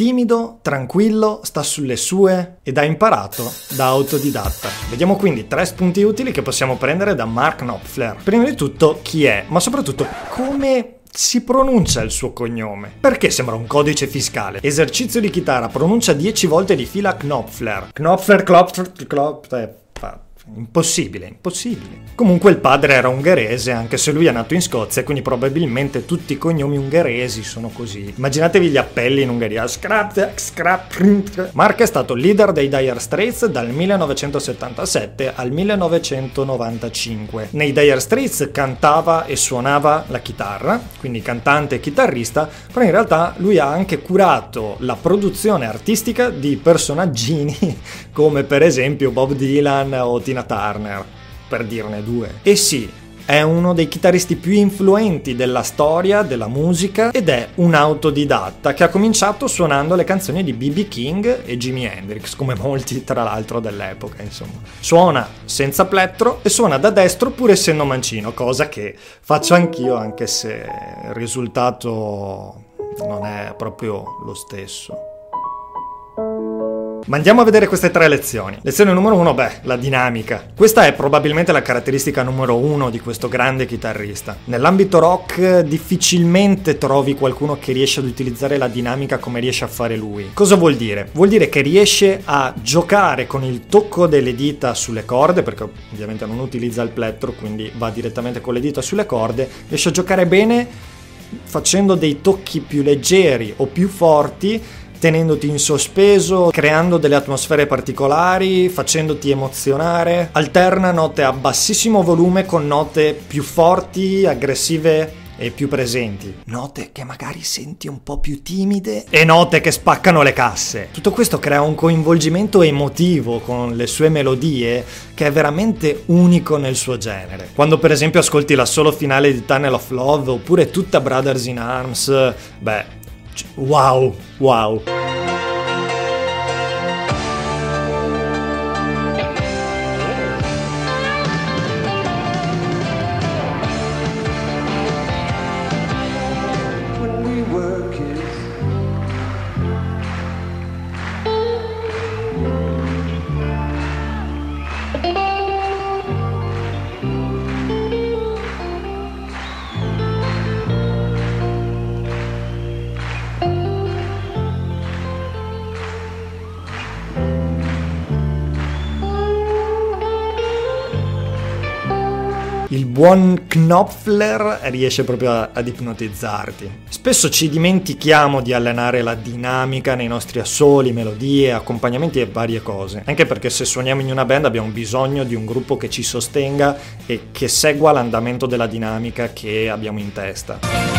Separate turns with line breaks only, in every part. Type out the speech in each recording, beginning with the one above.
Timido, tranquillo, sta sulle sue ed ha imparato da autodidatta. Vediamo quindi tre spunti utili che possiamo prendere da Mark Knopfler. Prima di tutto chi è, ma soprattutto come si pronuncia il suo cognome. Perché sembra un codice fiscale? Esercizio di chitarra, pronuncia 10 volte di fila Knopfler. Knopfler, Klopfer, Klopfer, Impossibile, impossibile. Comunque il padre era ungherese, anche se lui è nato in Scozia, quindi probabilmente tutti i cognomi ungheresi sono così. Immaginatevi gli appelli in Ungheria. Scrap, scrap. Mark è stato leader dei Dire Straits dal 1977 al 1995. Nei Dire Straits cantava e suonava la chitarra, quindi cantante e chitarrista, però in realtà lui ha anche curato la produzione artistica di personaggini come per esempio Bob Dylan o Tina Turner, per dirne due. E sì, è uno dei chitarristi più influenti della storia della musica ed è un autodidatta che ha cominciato suonando le canzoni di B.B. King e Jimi Hendrix, come molti tra l'altro dell'epoca, insomma. Suona senza plettro e suona da destro pur essendo mancino, cosa che faccio anch'io anche se il risultato non è proprio lo stesso. Ma andiamo a vedere queste tre lezioni. Lezione numero uno, beh, la dinamica. Questa è probabilmente la caratteristica numero uno di questo grande chitarrista. Nell'ambito rock difficilmente trovi qualcuno che riesce ad utilizzare la dinamica come riesce a fare lui. Cosa vuol dire? Vuol dire che riesce a giocare con il tocco delle dita sulle corde, perché ovviamente non utilizza il plettro, quindi va direttamente con le dita sulle corde, riesce a giocare bene facendo dei tocchi più leggeri o più forti tenendoti in sospeso, creando delle atmosfere particolari, facendoti emozionare. Alterna note a bassissimo volume con note più forti, aggressive e più presenti. Note che magari senti un po' più timide e note che spaccano le casse. Tutto questo crea un coinvolgimento emotivo con le sue melodie che è veramente unico nel suo genere. Quando per esempio ascolti la solo finale di Tunnel of Love oppure tutta Brothers in Arms, beh, wow, wow. Thank you. Buon Knopfler riesce proprio ad ipnotizzarti. Spesso ci dimentichiamo di allenare la dinamica nei nostri assoli, melodie, accompagnamenti e varie cose. Anche perché se suoniamo in una band abbiamo bisogno di un gruppo che ci sostenga e che segua l'andamento della dinamica che abbiamo in testa.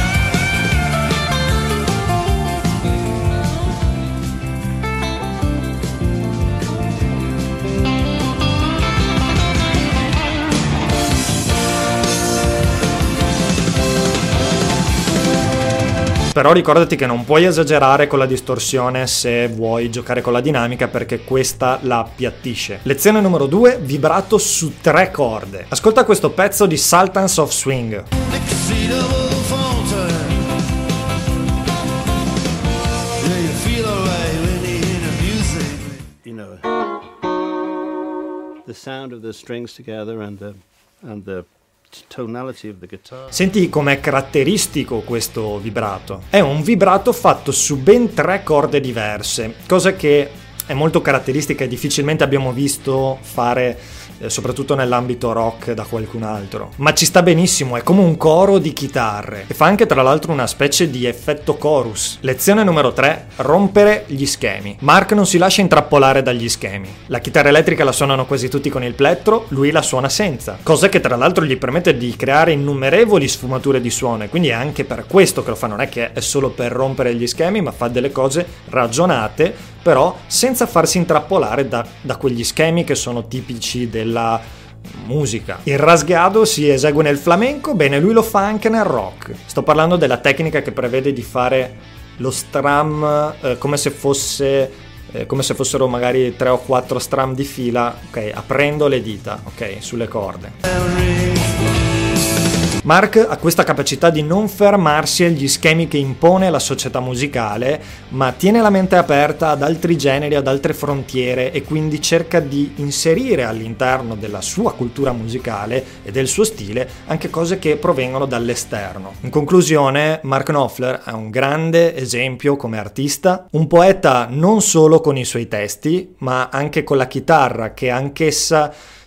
Però ricordati che non puoi esagerare con la distorsione se vuoi giocare con la dinamica perché questa la appiattisce. Lezione numero 2, vibrato su tre corde. Ascolta questo pezzo di Sultans of Swing.
the sound of the strings together and the and the
Senti com'è caratteristico questo vibrato. È un vibrato fatto su ben tre corde diverse, cosa che è molto caratteristica e difficilmente abbiamo visto fare soprattutto nell'ambito rock da qualcun altro. Ma ci sta benissimo, è come un coro di chitarre e fa anche tra l'altro una specie di effetto chorus. Lezione numero 3, rompere gli schemi. Mark non si lascia intrappolare dagli schemi. La chitarra elettrica la suonano quasi tutti con il plettro, lui la suona senza, cosa che tra l'altro gli permette di creare innumerevoli sfumature di suono e quindi è anche per questo che lo fa, non è che è solo per rompere gli schemi, ma fa delle cose ragionate però senza farsi intrappolare da, da quegli schemi che sono tipici della musica. Il rasgado si esegue nel flamenco, bene, lui lo fa anche nel rock. Sto parlando della tecnica che prevede di fare lo strum eh, come se fosse eh, come se fossero magari 3 o 4 strum di fila, ok, aprendo le dita, ok, sulle corde. Mark ha questa capacità di non fermarsi agli schemi che impone la società musicale, ma tiene la mente aperta ad altri generi, ad altre frontiere e quindi cerca di inserire all'interno della sua cultura musicale e del suo stile anche cose che provengono dall'esterno. In conclusione, Mark Knopfler è un grande esempio come artista, un poeta non solo con i suoi testi, ma anche con la chitarra che anch'essa